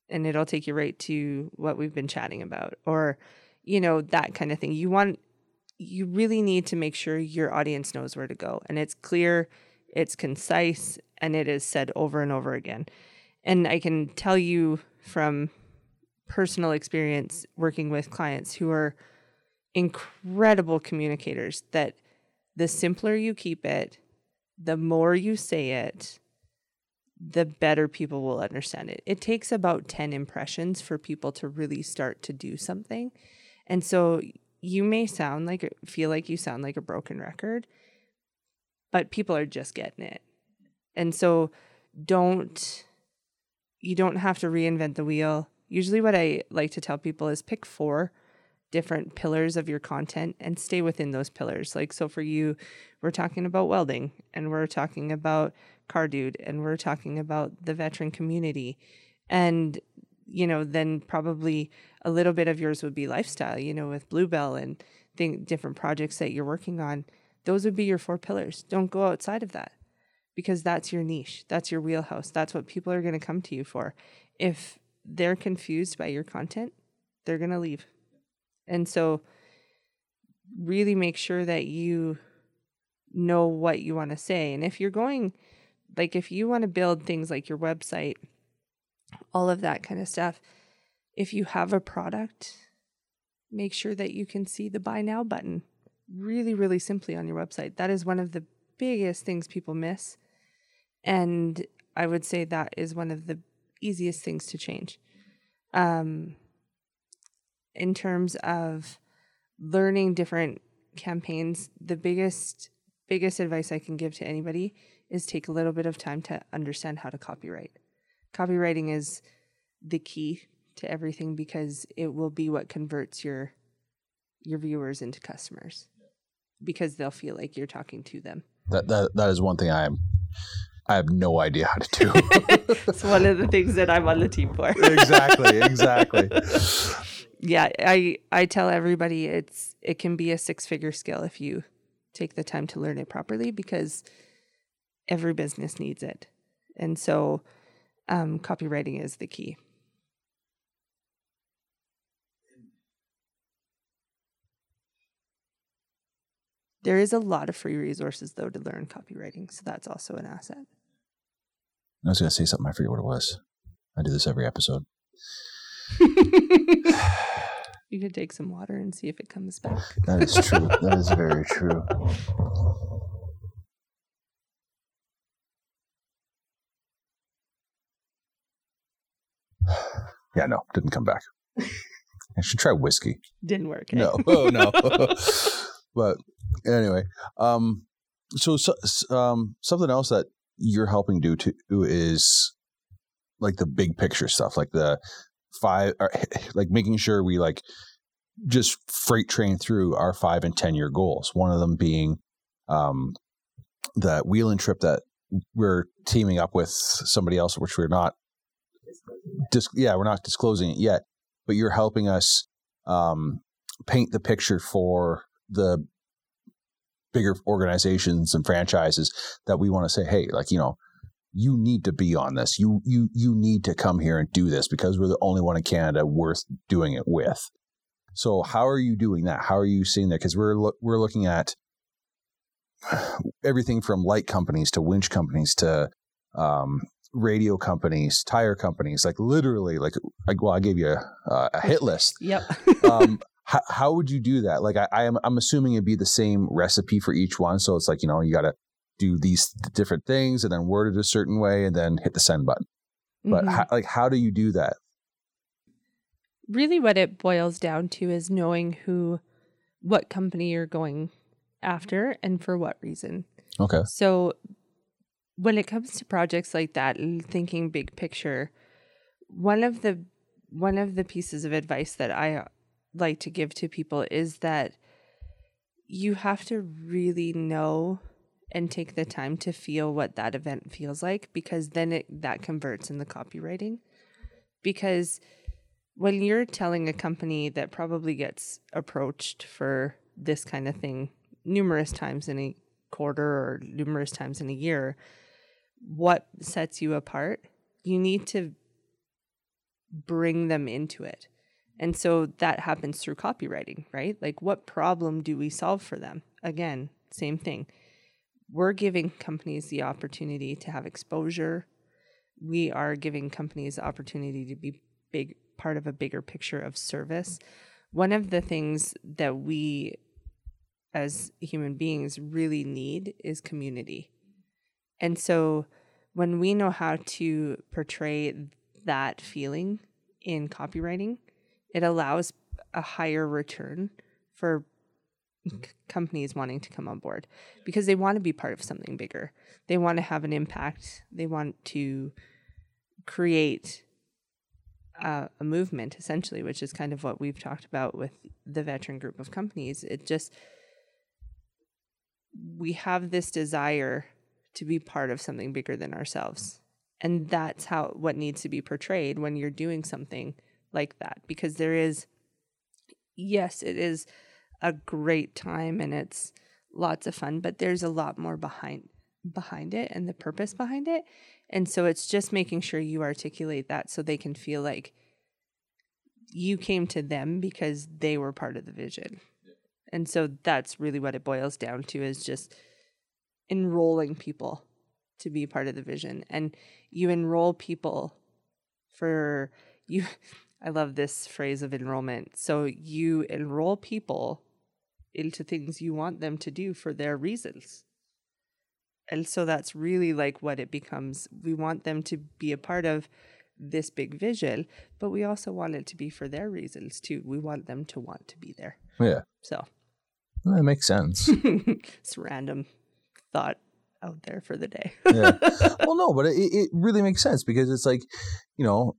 and it'll take you right to what we've been chatting about or you know that kind of thing. You want you really need to make sure your audience knows where to go and it's clear, it's concise and it is said over and over again. And I can tell you from personal experience working with clients who are incredible communicators that the simpler you keep it, the more you say it, the better people will understand it. It takes about 10 impressions for people to really start to do something. And so you may sound like feel like you sound like a broken record, but people are just getting it. And so don't you don't have to reinvent the wheel usually what I like to tell people is pick four different pillars of your content and stay within those pillars. Like, so for you, we're talking about welding and we're talking about Car Dude and we're talking about the veteran community. And, you know, then probably a little bit of yours would be lifestyle, you know, with Bluebell and think different projects that you're working on. Those would be your four pillars. Don't go outside of that because that's your niche. That's your wheelhouse. That's what people are going to come to you for. If they're confused by your content, they're going to leave. And so, really make sure that you know what you want to say. And if you're going, like, if you want to build things like your website, all of that kind of stuff, if you have a product, make sure that you can see the buy now button really, really simply on your website. That is one of the biggest things people miss. And I would say that is one of the easiest things to change. Um, in terms of learning different campaigns, the biggest biggest advice I can give to anybody is take a little bit of time to understand how to copywrite. Copywriting is the key to everything because it will be what converts your your viewers into customers because they'll feel like you're talking to them. That that that is one thing I am I have no idea how to do. it's one of the things that I'm on the team for. exactly, exactly. yeah, I I tell everybody it's it can be a six-figure skill if you take the time to learn it properly because every business needs it. And so um, copywriting is the key. There is a lot of free resources though to learn copywriting, so that's also an asset. I was going to say something. I forget what it was. I do this every episode. you could take some water and see if it comes back. That is true. that is very true. Yeah, no, didn't come back. I should try whiskey. Didn't work. eh? No, oh no. but anyway, um, so, so um, something else that you're helping do too is like the big picture stuff, like the five, or, like making sure we like just freight train through our five and ten year goals. One of them being um, the wheeling trip that we're teaming up with somebody else, which we're not. Yeah, we're not disclosing it yet, but you're helping us um, paint the picture for the bigger organizations and franchises that we want to say, hey, like you know, you need to be on this. You you you need to come here and do this because we're the only one in Canada worth doing it with. So how are you doing that? How are you seeing that? Because we're lo- we're looking at everything from light companies to winch companies to um, radio companies, tire companies, like literally, like, like well, I gave you a, a hit list. Yep. um, how, how would you do that? Like, I, I am, I'm assuming it'd be the same recipe for each one. So it's like, you know, you got to do these different things and then word it a certain way and then hit the send button. But Mhm. how, like, how do you do that? really what it boils down to is knowing who what company you're going after and for what reason Okay. so when it comes to projects like that and thinking big picture one of the one of the pieces of advice that i uh, like to give to people is that you have to really know and take the time to feel what that event feels like because then it that converts in the copywriting. Because when you're telling a company that probably gets approached for this kind of thing numerous times in a quarter or numerous times in a year, what sets you apart, you need to bring them into it. And so that happens through copywriting, right? Like, what problem do we solve for them? Again, same thing. We're giving companies the opportunity to have exposure. We are giving companies the opportunity to be big part of a bigger picture of service. One of the things that we as human beings really need is community. And so when we know how to portray that feeling in copywriting, it allows a higher return for c- companies wanting to come on board because they want to be part of something bigger. They want to have an impact. They want to create uh, a movement essentially, which is kind of what we've talked about with the veteran group of companies. It just we have this desire to be part of something bigger than ourselves. And that's how what needs to be portrayed when you're doing something like that because there is yes, it is a great time and it's lots of fun, but there's a lot more behind behind it and the purpose behind it. And so it's just making sure you articulate that so they can feel like you came to them because they were part of the vision. And so that's really what it boils down to is just enrolling people to be part of the vision. And you enroll people for you I love this phrase of enrollment. So you enroll people into things you want them to do for their reasons. And so that's really like what it becomes. We want them to be a part of this big vision, but we also want it to be for their reasons too. We want them to want to be there. Yeah, So that makes sense. it's random thought out there for the day. yeah. Well, no, but it, it really makes sense because it's like, you know,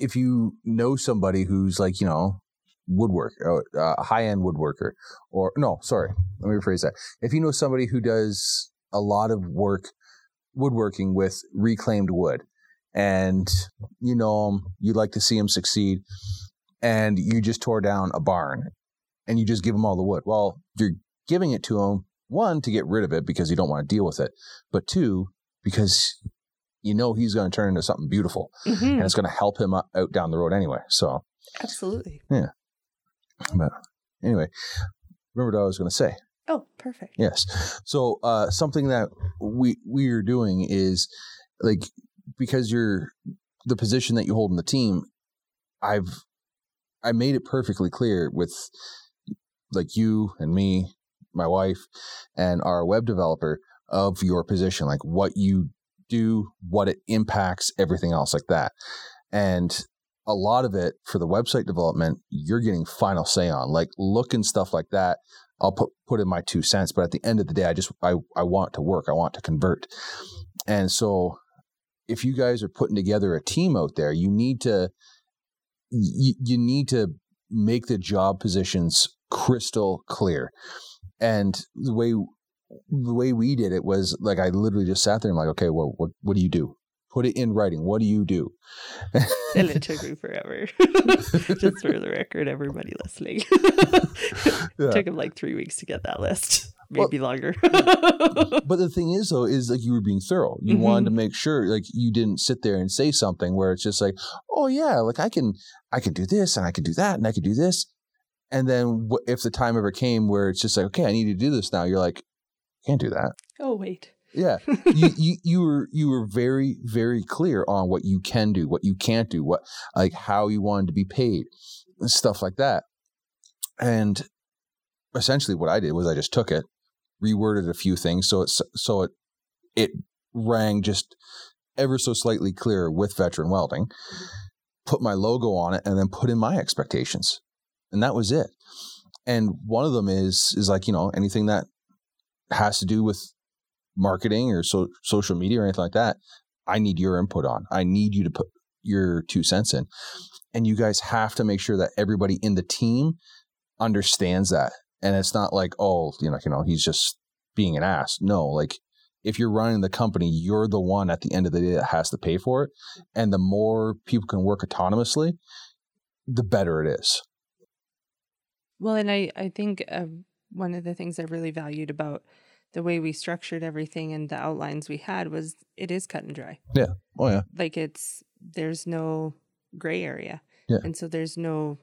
if you know somebody who's like, you know, woodwork, uh, a high end woodworker, or no, sorry, let me rephrase that. If you know somebody who does a lot of work woodworking with reclaimed wood, and you know 'em, you'd like to see them succeed, and you just tore down a barn, and you just give them all the wood. Well, you're giving it to them one to get rid of it because you don't want to deal with it, but two because you know he's going to turn into something beautiful Mhm, and it's going to help him out out down the road anyway. So, Absolutely. Yeah. But anyway, remember what I was going to say. Oh, perfect. Yes. So, uh, something that we we are doing is like because you're the position that you hold in the team. I've I made it perfectly clear with like you and me, my wife, and our web developer of your position, like what you do, what it impacts, everything else like that. And a lot of it for the website development, you're getting final say on, like look and stuff like that. I'll put put in my two cents, but at the end of the day, I just I I want to work. I want to convert, and so if you guys are putting together a team out there, you need to you, you need to make the job positions crystal clear. And the way the way we did it was like I literally just sat there and like, okay, well, what what do you do? Put it in writing. What do you do? and it took me forever. just for the record, everybody listening. yeah. Took him like three weeks to get that list maybe well, longer. but the thing is, though, is like you were being thorough. You mm-hmm. wanted to make sure, like, you didn't sit there and say something where it's just like, oh yeah, like I can, I can do this and I can do that and I can do this, and then if the time ever came where it's just like, okay, I need to do this now, you're like, can't do that. Oh wait. Yeah, you, you you were you were very very clear on what you can do, what you can't do, what like how you wanted to be paid, stuff like that. And essentially, what I did was I just took it reworded a few things so it's so it it rang just ever so slightly clearer with veteran welding put my logo on it and then put in my expectations and that was it. And one of them is is like you know anything that has to do with marketing or so, social media or anything like that i need your input on. I need you to put your two cents in. And you guys have to make sure that everybody in the team understands that. And it's not like oh you know you know he's just being an ass. No like if you're running the company you're the one at the end of the day that has to pay for it. And the more people can work autonomously the better it is well and i i think uh, one of the things i really valued about the way we structured everything and the outlines we had was it is cut and dry yeah oh yeah like it's there's no gray area yeah. and so there's no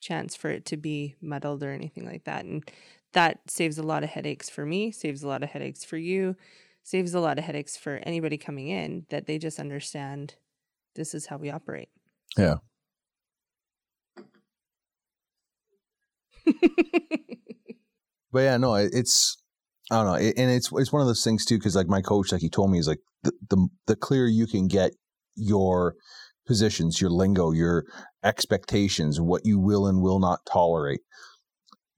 chance for it to be muddled or anything like that. And that saves a lot of headaches for me, saves a lot of headaches for you, saves a lot of headaches for anybody coming in that they just understand this is how we operate. Yeah. but yeah, no, it's I don't know, and it's it's one of those things too because like my coach, like he told me, is like the, the the clearer you can get your positions, your lingo, your expectations, what you will and will not tolerate,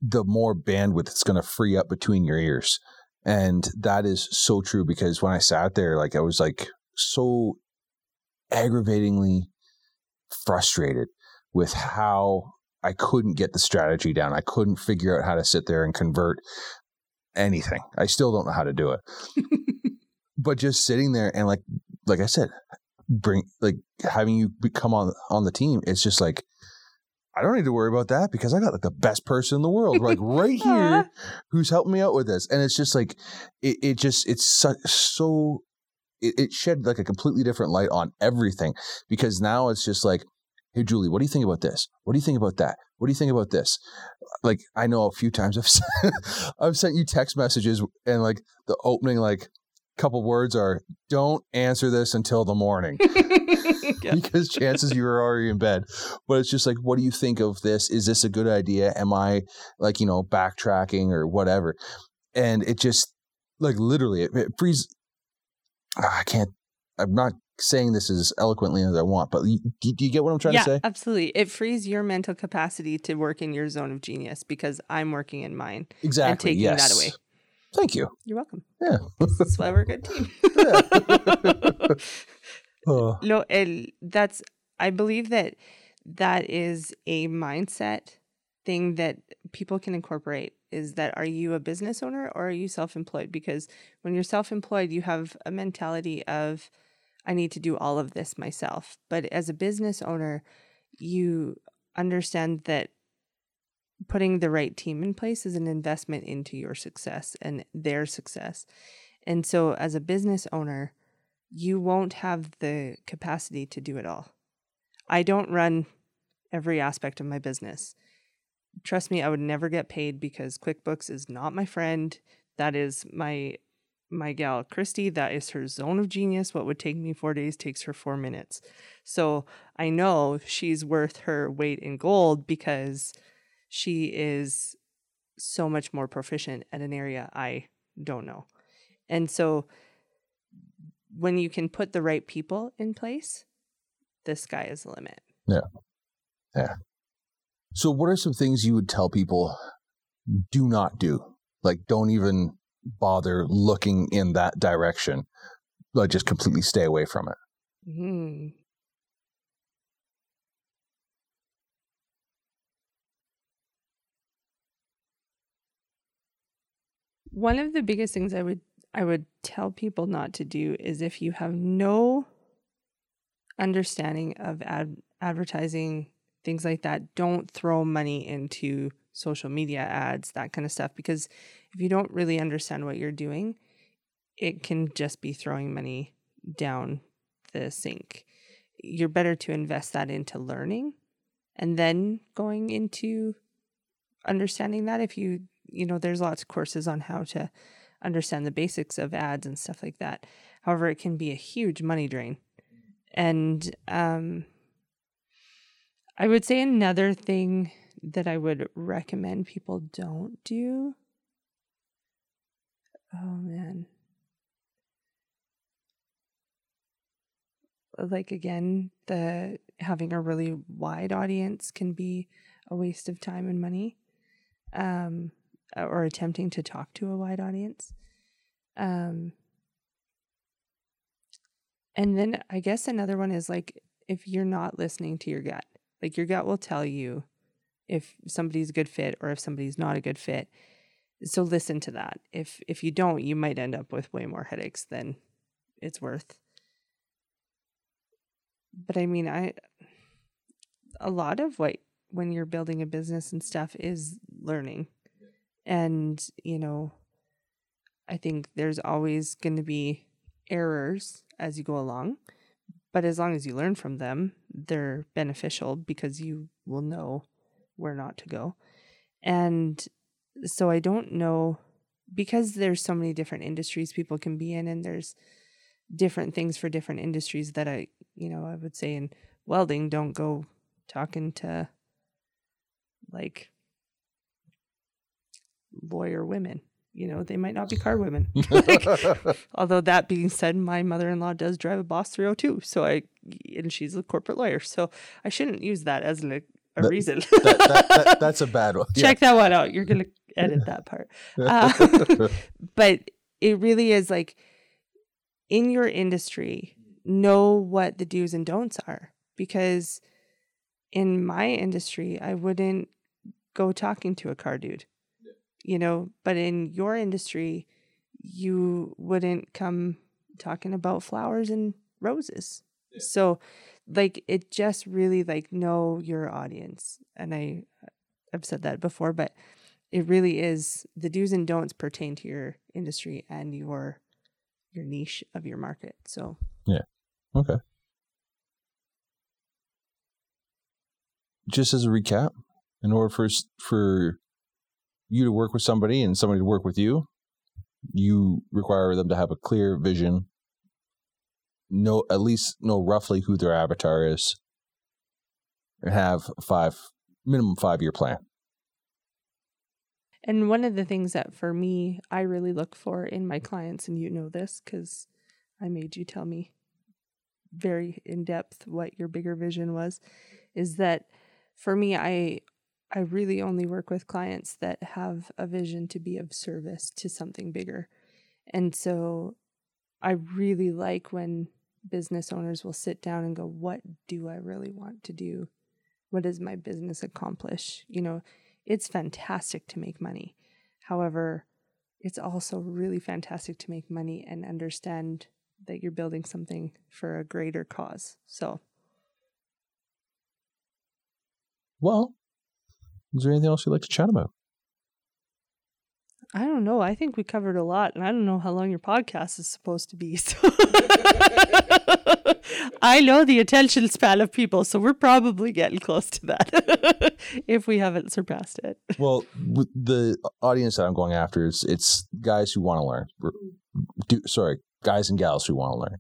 the more bandwidth it's going to free up between your ears. And that is so true because when I sat there, like I was like so aggravatingly frustrated with how I couldn't get the strategy down. I couldn't figure out how to sit there and convert anything. I still don't know how to do it. but just sitting there and like like I said, bring like having you come on on the team, it's just like I don't need to worry about that because I got like the best person in the world, like right here, who's helping me out with this. And it's just like it, it just it's so, so it, it shed like a completely different light on everything because now it's just like, hey Julie, what do you think about this? What do you think about that? What do you think about this? Like I know a few times I've sent, I've sent you text messages and like the opening like couple words are don't answer this until the morning because chances you're already in bed but it's just like what do you think of this is this a good idea am i like you know backtracking or whatever and it just like literally it, it frees ah, i can't i'm not saying this as eloquently as i want but do, do you get what i'm trying yeah, to say absolutely it frees your mental capacity to work in your zone of genius because i'm working in mine exactly and taking yes. that away Thank you. You're welcome. Yeah. That's why we're a good team. uh. No, and that's I believe that that is a mindset thing that people can incorporate is that are you a business owner or are you self-employed because when you're self-employed you have a mentality of I need to do all of this myself but as a business owner you understand that putting the right team in place is an investment into your success and their success. And so, as a business owner, you won't have the capacity to do it all. I don't run every aspect of my business. Trust me, I would never get paid because QuickBooks is not my friend. That is my my gal Christy, that is her zone of genius. What would take me 4 days takes her 4 minutes. So, I know she's worth her weight in gold because she is so much more proficient at an area I don't know. And so when you can put the right people in place, the sky is the limit. Yeah. Yeah. So, what are some things you would tell people do not do? Like, don't even bother looking in that direction. Like, just completely stay away from it. Hmm. One of the biggest things I would I would tell people not to do is if you have no understanding of ad- advertising things like that, don't throw money into social media ads, that kind of stuff because if you don't really understand what you're doing, it can just be throwing money down the sink. You're better to invest that into learning and then going into understanding that if you you know there's lots of courses on how to understand the basics of ads and stuff like that however it can be a huge money drain and um i would say another thing that i would recommend people don't do. Oh man. Like again the having a really wide audience can be a waste of time and money um or attempting to talk to a wide audience. Um and then i guess another one is like if you're not listening to your gut like your gut will tell you if somebody's a good fit or if somebody's not a good fit. So listen to that. If if you don't you might end up with way more headaches than it's worth. But I mean, I a lot of what when you're building a business and stuff is learning. And, you know, I think there's always going to be errors as you go along, but as long as you learn from them, they're beneficial because you will know where not to go. And so I don't know because there's so many different industries people can be in and there's different things for different industries that I, you know, I would say in welding, don't go talking to like lawyer women. You know, they might not be car women. like, although that being said, my mother-in-law does drive a Boss 302, so I and she's a corporate lawyer, so I shouldn't use that as a, a That- reason. that, that, that, that's a bad one. Check that one out. You're gonna edit that part. Uh, but it really is like in your industry, know what the do's and don'ts are. Because in my industry, I wouldn't go talking to a car dude, you know, but in your industry, you wouldn't come talking about flowers and roses. So, like, it just really like know your audience. And I, I've said that before, but it really is the do's and don'ts pertain to your industry and your your niche of your market. So Yeah. Okay. Just as a recap, in order for for you to work with somebody and somebody to work with you, you require them to have a clear vision, know at least know roughly who their avatar is, and have five minimum five year plan. And one of the things that for me, I really look for in my clients, and you know this because I made you tell me very in depth what your bigger vision was, is that for me, I I really only work with clients that have a vision to be of service to something bigger. And so I really like when business owners will sit down and go, What do I really want to do? What does my business accomplish? You know, it's fantastic to make money. However, it's also really fantastic to make money and understand that you're building something for a greater cause. So, Well, is there anything else you'd like to chat about? I don't know. I think we covered a lot, and I don't know how long your podcast is supposed to be. So I know the attention span of people, so we're probably getting close to that if we haven't surpassed it. Well, with the audience that I'm going after is it's guys who want to learn. Do, sorry, guys and gals who want to learn.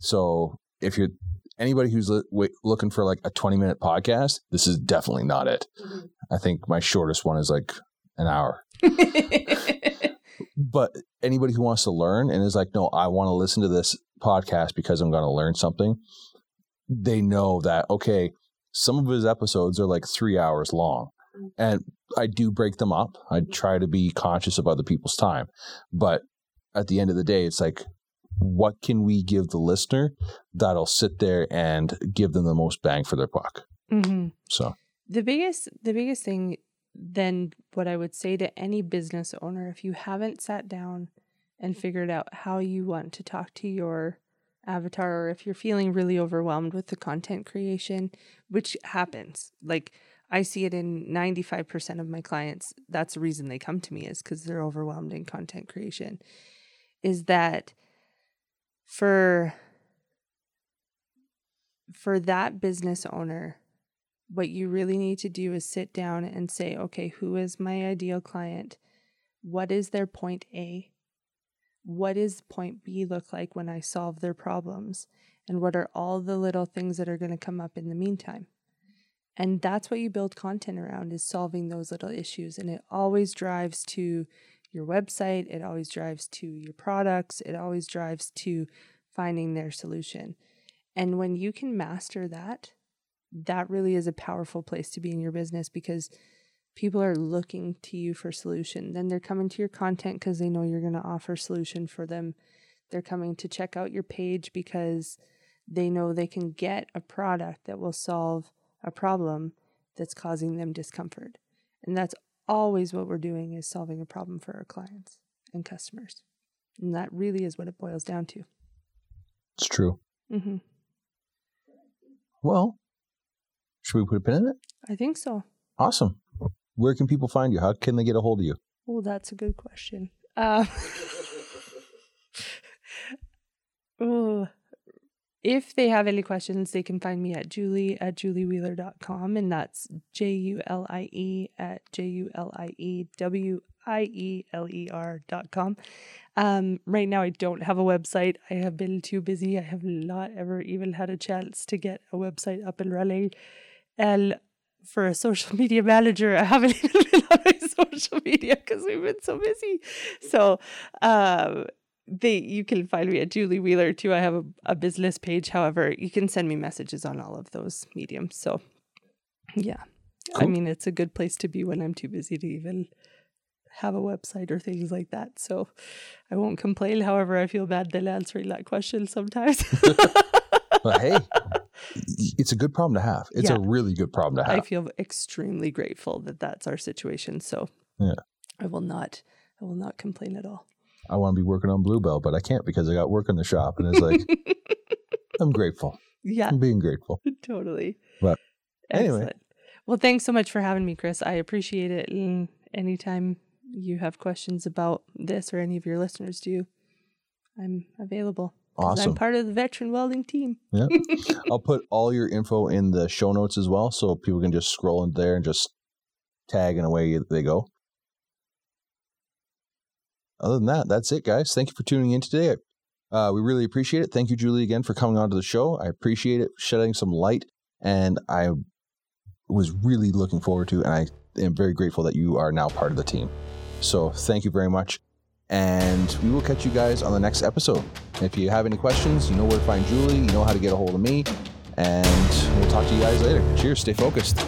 So if you're anybody who's li- wait, looking for like a 20 minute podcast, this is definitely not it. Mm-hmm. I think my shortest one is like an hour. But anybody who wants to learn and is like, no, I want to listen to this podcast because I'm going to learn something. They know that okay, some of his episodes are like three hours long. And I do break them up. I try to be conscious of other people's time. But at the end of the day, it's like, what can we give the listener that'll sit there and give them the most bang for their buck? Mm-hmm. So, The biggest the biggest thing then what I would say to any business owner if you haven't sat down and figured out how you want to talk to your avatar or if you're feeling really overwhelmed with the content creation, which happens. Like I see it in 95% of my clients. That's the reason they come to me is cuz they're overwhelmed in content creation. Is that for for that business owner what you really need to do is sit down and say, okay, who is my ideal client? What is their point A? What does point B look like when I solve their problems? And what are all the little things that are going to come up in the meantime? And that's what you build content around is solving those little issues. And it always drives to your website, it always drives to your products, it always drives to finding their solution. And when you can master that, that really is a powerful place to be in your business because people are looking to you for solution. Then they're coming to your content because they know you're going to offer solution for them. They're coming to check out your page because they know they can get a product that will solve a problem that's causing them discomfort. And that's always what we're doing is solving a problem for our clients and customers. And that really is what it boils down to. it's true. Mm-hmm. Well, should we put a pin in it? I think so. Awesome. Where can people find you? How can they get a hold of you? Oh, that's a good question. Oh, if they have any questions, they can find me at julie at julieweiler.com, and that's J U L I E at J U L I E W I E L E R dot com. Um, right now, I don't have a website. I have been too busy. I have not ever even had a chance to get a website up and running. And for a social media manager, I haven't even been on my social media because we've been so busy. So, um, they you can find me at Julie Weiler too. I have a, a business page. However, you can send me messages on all of those mediums. So, yeah, I mean it's a good place to be when I'm too busy to even have a website or things like that. So, I won't complain. However, I feel bad then answering that question sometimes. But hey, it's a good problem to have. It's Yeah. a really good problem to have. I feel extremely grateful that that's our situation. So, Yeah. I will not. I will not complain at all. I want to be working on Bluebell, but I can't because I got work in the shop. And it's like, I'm grateful. Yeah, I'm being grateful. totally. But anyway. Excellent. Well, thanks so much for having me, Chris. I appreciate it. And anytime you have questions about this or any of your listeners do, I'm available. Awesome. I'm part of the veteran welding team. Yeah. I'll put all your info in the show notes as well so people can just scroll in there and just tag and away they go. Other than that, that's it, guys. Thank you for tuning in today. Uh, we really appreciate it. Thank you, Julie, again for coming on to the show. I appreciate it, shedding some light, and I was really looking forward to, and I am very grateful that you are now part of the team. So thank you very much, and we will catch you guys on the next episode. If you have any questions, you know where to find Julie, you know how to get a hold of me, and we'll talk to you guys later. Cheers, stay focused.